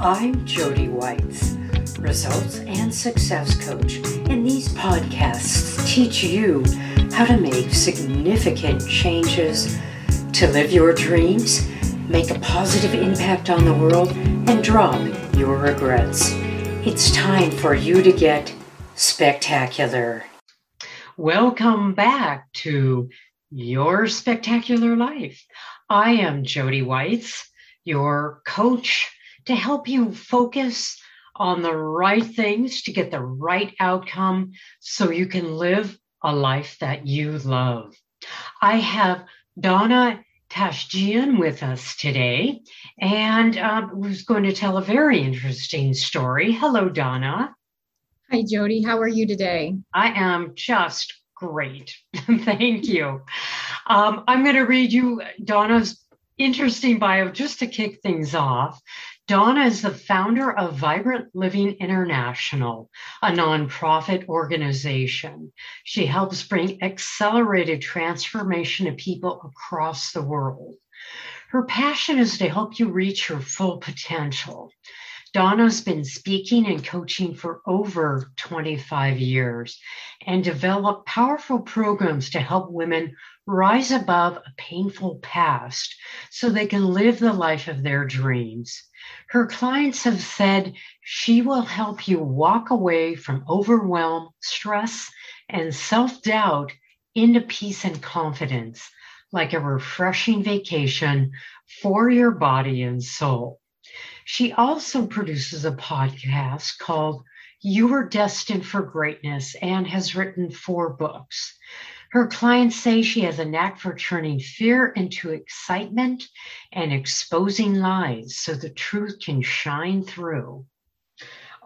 I'm Jody Whites, results and success coach, and these podcasts teach you how to make significant changes to live your dreams, make a positive impact on the world, and drop your regrets. It's time for you to get spectacular. Welcome back to Your Spectacular Life. I am Jody Whites, your coach to help you focus on the right things to get the right outcome so you can live a life that you love. I have Donna Tashjian with us today, and um, who's going to tell a very interesting story. Hello, Donna. Hi, Jody. How are you today? I am just great. Thank you. Um, I'm going to read you Donna's interesting bio just to kick things off. Donna is the founder of Vibrant Living International, a nonprofit organization. She helps bring accelerated transformation to people across the world. Her passion is to help you reach your full potential. Donna's been speaking and coaching for over 25 years and developed powerful programs to help women rise above a painful past so they can live the life of their dreams. Her clients have said she will help you walk away from overwhelm, stress, and self doubt into peace and confidence, like a refreshing vacation for your body and soul. She also produces a podcast called You Are Destined for Greatness and has written four books. Her clients say she has a knack for turning fear into excitement and exposing lies so the truth can shine through.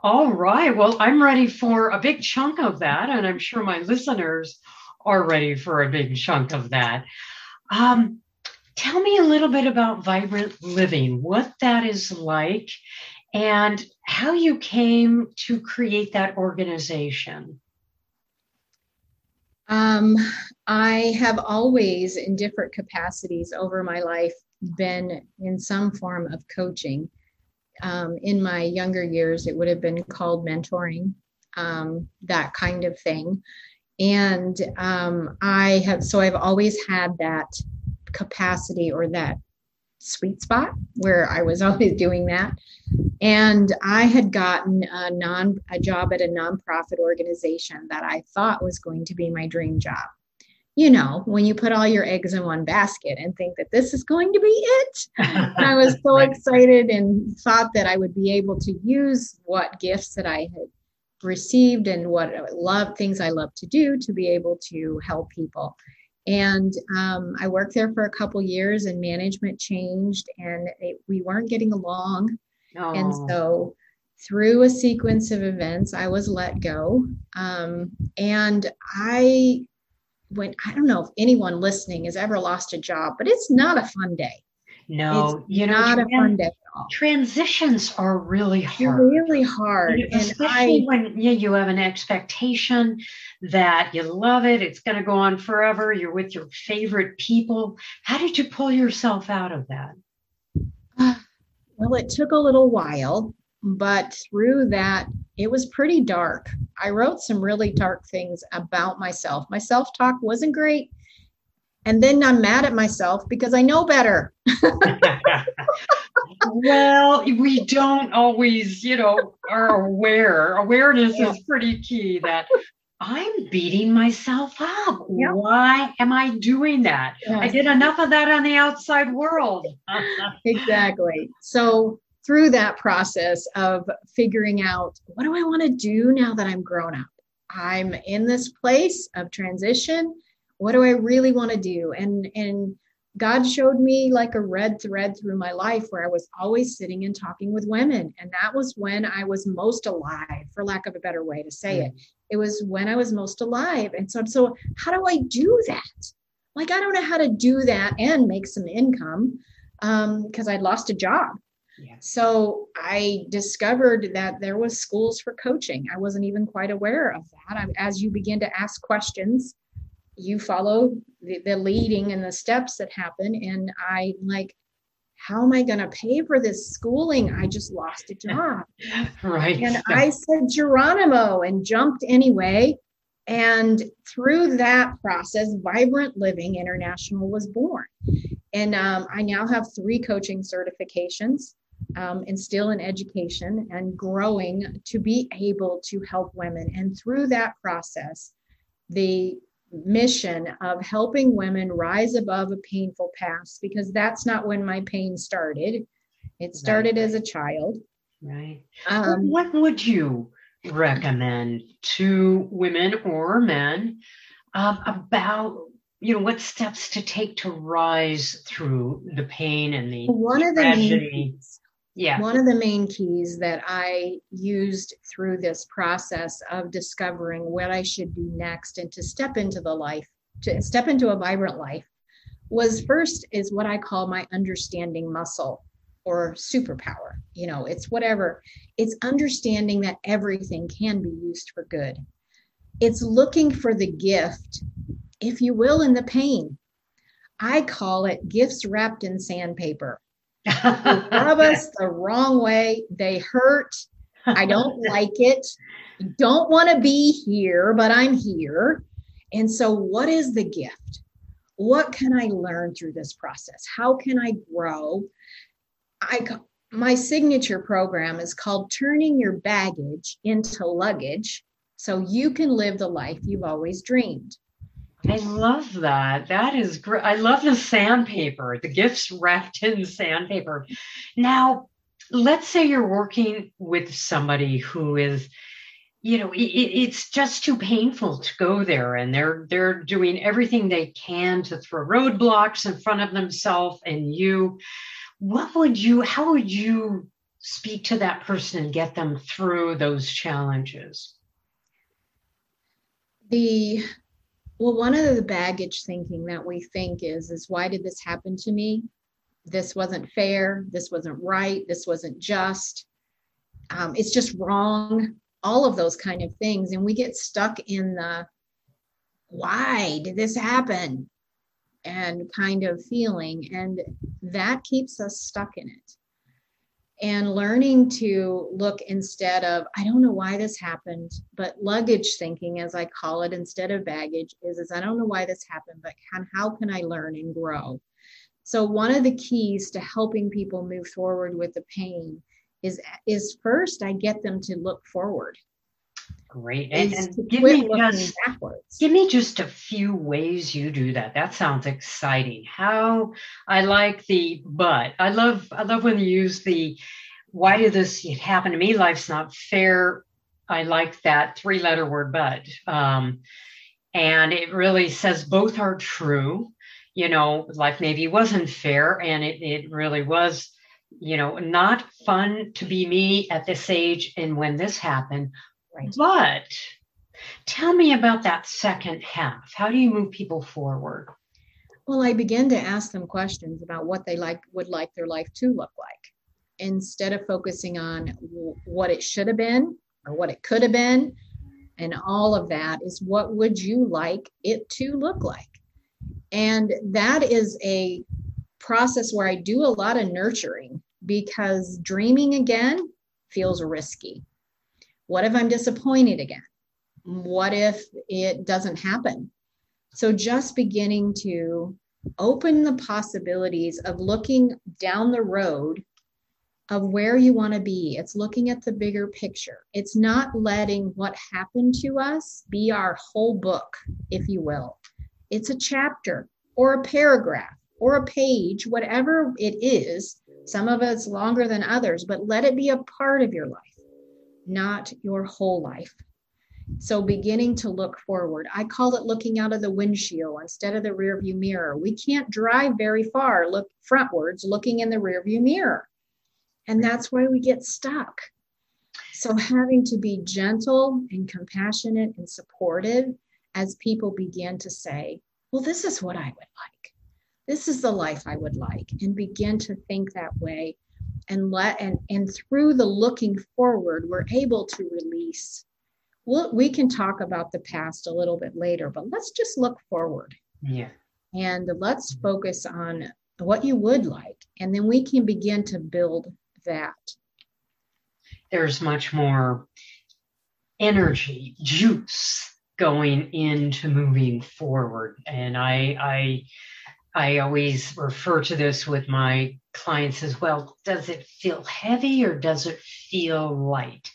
All right. Well, I'm ready for a big chunk of that, and I'm sure my listeners are ready for a big chunk of that. Um, Tell me a little bit about Vibrant Living, what that is like, and how you came to create that organization. Um, I have always, in different capacities over my life, been in some form of coaching. Um, in my younger years, it would have been called mentoring, um, that kind of thing. And um, I have, so I've always had that capacity or that sweet spot where I was always doing that. And I had gotten a non a job at a nonprofit organization that I thought was going to be my dream job. You know, when you put all your eggs in one basket and think that this is going to be it. I was so excited and thought that I would be able to use what gifts that I had received and what love things I love to do to be able to help people. And um, I worked there for a couple years, and management changed, and it, we weren't getting along. Oh. And so, through a sequence of events, I was let go. Um, and I went, I don't know if anyone listening has ever lost a job, but it's not a fun day. No, it's you know, not a fun day transitions are really hard. They're really hard. And especially I, when yeah, you have an expectation that you love it, it's going to go on forever, you're with your favorite people. How did you pull yourself out of that? Well, it took a little while, but through that, it was pretty dark. I wrote some really dark things about myself. My self talk wasn't great. And then I'm mad at myself because I know better. well, we don't always, you know, are aware. Awareness yeah. is pretty key that I'm beating myself up. Yep. Why am I doing that? Yes. I did enough of that on the outside world. exactly. So, through that process of figuring out what do I want to do now that I'm grown up? I'm in this place of transition. What do I really want to do? And and God showed me like a red thread through my life where I was always sitting and talking with women. And that was when I was most alive, for lack of a better way to say it. It was when I was most alive. And so, so how do I do that? Like, I don't know how to do that and make some income because um, I'd lost a job. Yeah. So I discovered that there was schools for coaching. I wasn't even quite aware of that. I, as you begin to ask questions, you follow the, the leading and the steps that happen and i like how am I going to pay for this schooling? I just lost a job. right. And I said, Geronimo, and jumped anyway. And through that process, Vibrant Living International was born. And um, I now have three coaching certifications um, and still in education and growing to be able to help women. And through that process, the mission of helping women rise above a painful past, because that's not when my pain started. It started right. as a child. Right. Um, what would you recommend to women or men um, about you know what steps to take to rise through the pain and the one of the main, yeah. One of the main keys that i used through this process of discovering what i should do next and to step into the life to step into a vibrant life was first is what i call my understanding muscle or superpower. You know it's whatever. It's understanding that everything can be used for good. It's looking for the gift if you will in the pain. I call it gifts wrapped in sandpaper rub us the wrong way. They hurt. I don't like it. Don't want to be here but i'm here. And so what is the gift? What can i learn through this process? How can i grow? I my signature program is called Turning Your Baggage into Luggage so you can live the life you've always dreamed. I love that. That is great. I love the sandpaper, the gifts wrapped in sandpaper. Now, let's say you're working with somebody who is you know it, it's just too painful to go there and they're they're doing everything they can to throw roadblocks in front of themselves and you what would you how would you speak to that person and get them through those challenges the well one of the baggage thinking that we think is is why did this happen to me? This wasn't fair. This wasn't right. This wasn't just. Um, it's just wrong. All of those kind of things. And we get stuck in the why did this happen? And kind of feeling. And that keeps us stuck in it. And learning to look instead of, I don't know why this happened, but luggage thinking, as I call it, instead of baggage, is, is I don't know why this happened, but can, how can I learn and grow? So one of the keys to helping people move forward with the pain is is first I get them to look forward Great. And, and give me just backwards. give me just a few ways you do that. That sounds exciting. How I like the but. I love I love when you use the why did this happen to me? Life's not fair. I like that three letter word but. Um, and it really says both are true. You know, life maybe wasn't fair and it, it really was, you know, not fun to be me at this age and when this happened Right. But tell me about that second half. How do you move people forward? Well, I begin to ask them questions about what they like would like their life to look like instead of focusing on what it should have been or what it could have been and all of that is what would you like it to look like and that is a process where i do a lot of nurturing because dreaming again feels risky what if I'm disappointed again? What if it doesn't happen? So just beginning to open the possibilities of looking down the road of where you want to be. It's looking at the bigger picture. It's not letting what happened to us be our whole book, if you will. It's a chapter or a paragraph or a page, whatever it is. Some of it's longer than others, but let it be a part of your life not your whole life. So beginning to look forward. I call it looking out of the windshield instead of the rearview mirror. We can't drive very far, look frontwards, looking in the rearview mirror. And that's why we get stuck. So having to be gentle and compassionate and supportive as people begin to say, well, this is what I would like. This is the life I would like, and begin to think that way and let and and through the looking forward we're able to release we'll, we can talk about the past a little bit later but let's just look forward yeah and let's focus on what you would like. And then we can begin to build that. There's much more energy, juice going into moving forward. And I, I, I always refer to this with my clients as well. Does it feel heavy or does it feel light?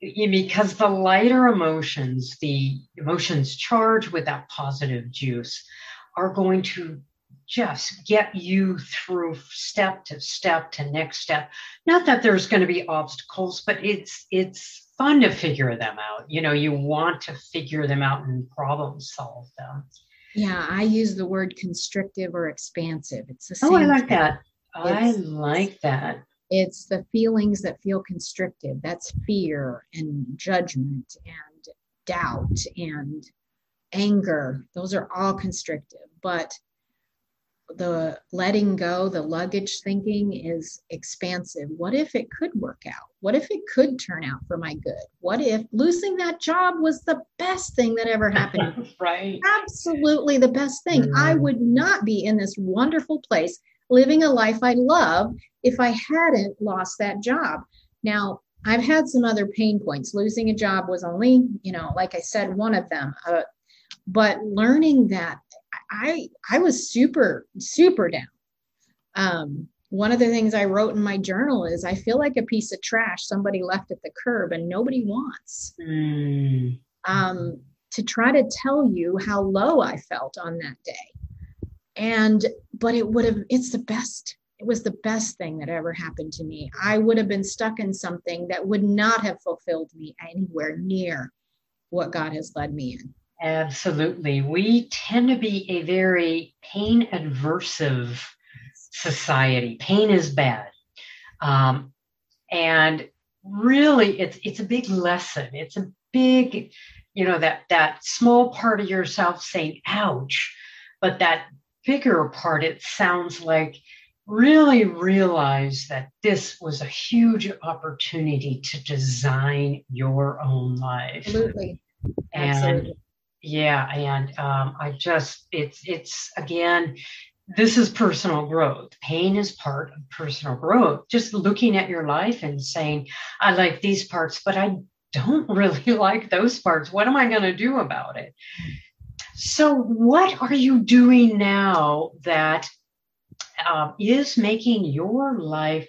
Because the lighter emotions, the emotions charged with that positive juice, are going to just get you through step to step to next step. Not that there's going to be obstacles, but it's it's fun to figure them out. You know, you want to figure them out and problem solve them. Yeah, I use the word constrictive or expansive. It's the same. Oh, I like thing. that. I like that. It's the feelings that feel constrictive. That's fear and judgment and doubt and anger. Those are all constrictive. But the letting go, the luggage thinking is expansive. What if it could work out? What if it could turn out for my good? What if losing that job was the best thing that ever happened? right. Absolutely the best thing. Mm-hmm. I would not be in this wonderful place living a life I love if I hadn't lost that job. Now, I've had some other pain points. Losing a job was only, you know, like I said, one of them. Uh, but learning that I I was super super down. Um, one of the things I wrote in my journal is I feel like a piece of trash somebody left at the curb and nobody wants. Mm. Um, to try to tell you how low I felt on that day. And but it would have it's the best it was the best thing that ever happened to me. I would have been stuck in something that would not have fulfilled me anywhere near what God has led me in. Absolutely. We tend to be a very pain aversive society. Pain is bad. Um, and really it's it's a big lesson. It's a big, you know, that that small part of yourself saying ouch, but that bigger part, it sounds like really realize that this was a huge opportunity to design your own life. Absolutely. And Absolutely yeah and um, i just it's it's again this is personal growth. Pain is part of personal growth. Just looking at your life and saying i like these parts but i don't really like those parts. What am i going to do about it? So what are you doing now that uh, is making your life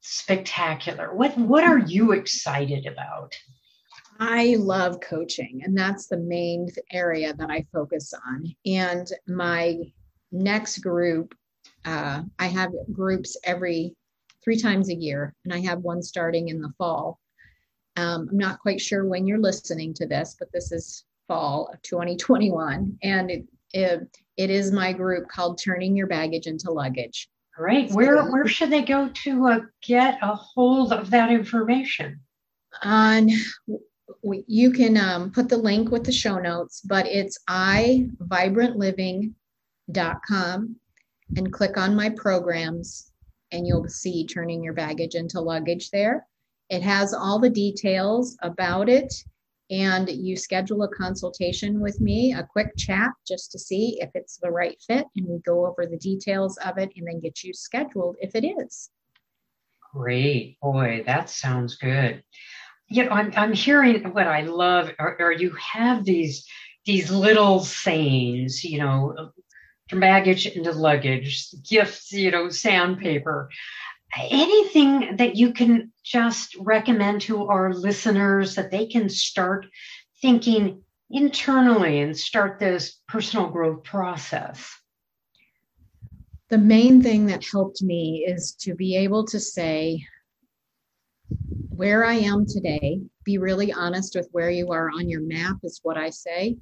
spectacular? What what are you excited about I love coaching, and that's the main area that I focus on. And my next group, uh, I have groups every three times a year, and I have one starting in the fall. Um, I'm not quite sure when you're listening to this, but this is fall of 2021, and it, it, it is my group called Turning Your Baggage into Luggage. Great. Where where should they go to uh, get a hold of that information? On we, you can um, put the link with the show notes, but it's iVibrantLiving.com and click on my programs and you'll see turning your baggage into luggage there. It has all the details about it and you schedule a consultation with me, a quick chat just to see if it's the right fit and we go over the details of it and then get you scheduled if it is. Great. Boy, that sounds good you know, I'm, I'm hearing what I love, or, or you have these these little sayings, you know, from baggage into luggage, gifts, you know, sandpaper, anything that you can just recommend to our listeners that they can start thinking internally and start this personal growth process? The main thing that helped me is to be able to say, where I am today, be really honest with where you are on your map, is what I say.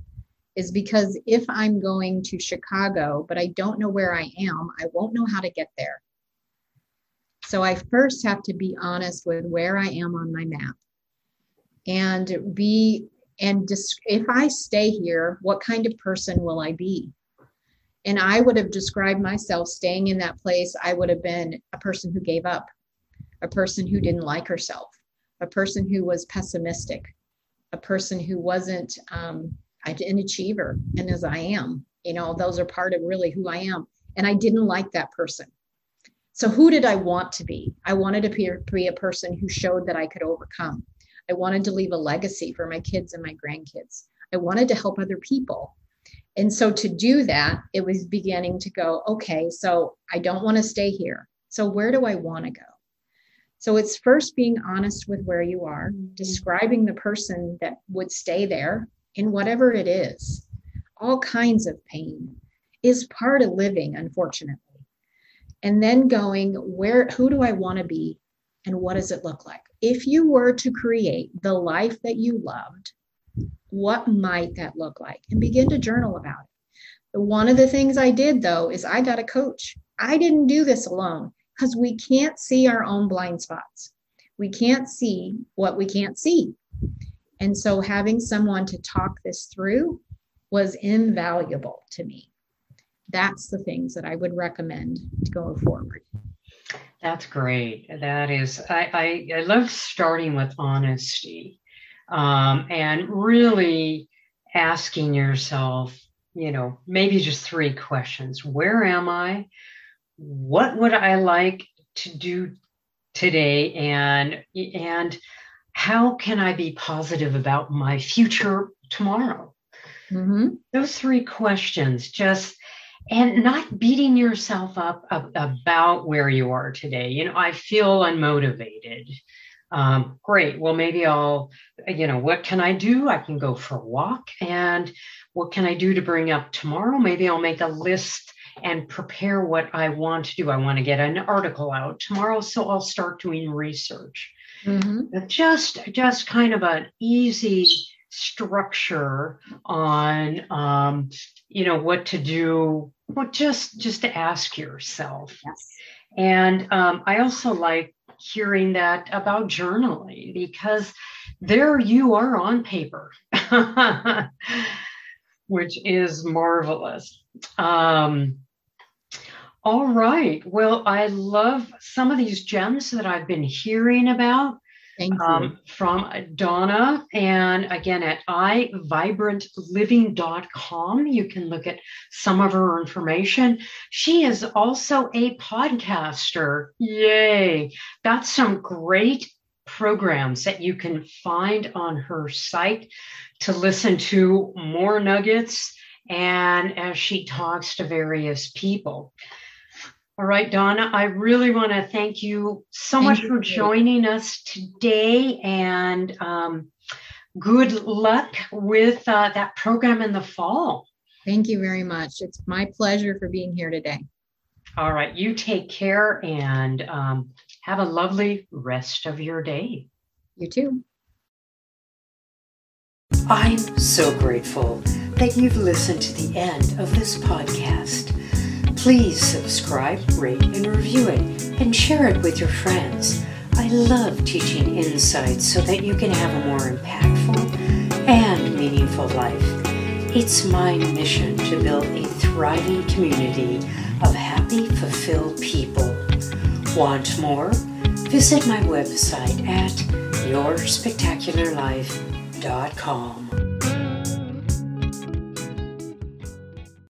Is because if I'm going to Chicago, but I don't know where I am, I won't know how to get there. So I first have to be honest with where I am on my map and be and if I stay here, what kind of person will I be? And I would have described myself staying in that place, I would have been a person who gave up, a person who didn't like herself, a person who was pessimistic, a person who wasn't um, an achiever, and as I am, you know, those are part of really who I am. and I didn't like that person. So, who did I want to be? I wanted to be, be a person who showed that I could overcome. I wanted to leave a legacy for my kids and my grandkids. I wanted to help other people. And so, to do that, it was beginning to go, okay, so I don't want to stay here. So, where do I want to go? So, it's first being honest with where you are, mm-hmm. describing the person that would stay there in whatever it is. All kinds of pain is part of living, unfortunately. And then going where who do i want to be and what does it look like? If you were to create the life that you loved what might that look like? And begin to journal about it. One of the things i did though is i got a coach. I didn't do this alone because we can't see our own blind spots we can't see what we can't see and so having someone to talk this through was invaluable to me that's the things that I would recommend to go forward. That's great. That is, I, I, I love starting with honesty um, and really asking yourself, you know, maybe just three questions. Where am I? What would I like to do today? And, and how can I be positive about my future tomorrow? Mm-hmm. Those three questions just and not beating yourself up about where you are today. You know, I feel unmotivated. Um, great. Well, maybe I'll, you know, what can I do? I can go for a walk. And what can I do to bring up tomorrow? Maybe I'll make a list and prepare what I want to do. I want to get an article out tomorrow, so I'll start doing research. Mm-hmm. Just, just kind of an easy structure on um, you know what to do well just just to ask yourself yes. and um, i also like hearing that about journaling because there you are on paper which is marvelous um, all right well i love some of these gems that i've been hearing about um, from Donna. And again, at iVibrantLiving.com, you can look at some of her information. She is also a podcaster. Yay! That's some great programs that you can find on her site to listen to more nuggets and as she talks to various people. All right, Donna, I really want to thank you so thank much you. for joining us today and um, good luck with uh, that program in the fall. Thank you very much. It's my pleasure for being here today. All right, you take care and um, have a lovely rest of your day. You too. I'm so grateful that you've listened to the end of this podcast. Please subscribe, rate, and review it, and share it with your friends. I love teaching insights so that you can have a more impactful and meaningful life. It's my mission to build a thriving community of happy, fulfilled people. Want more? Visit my website at yourspectacularlife.com.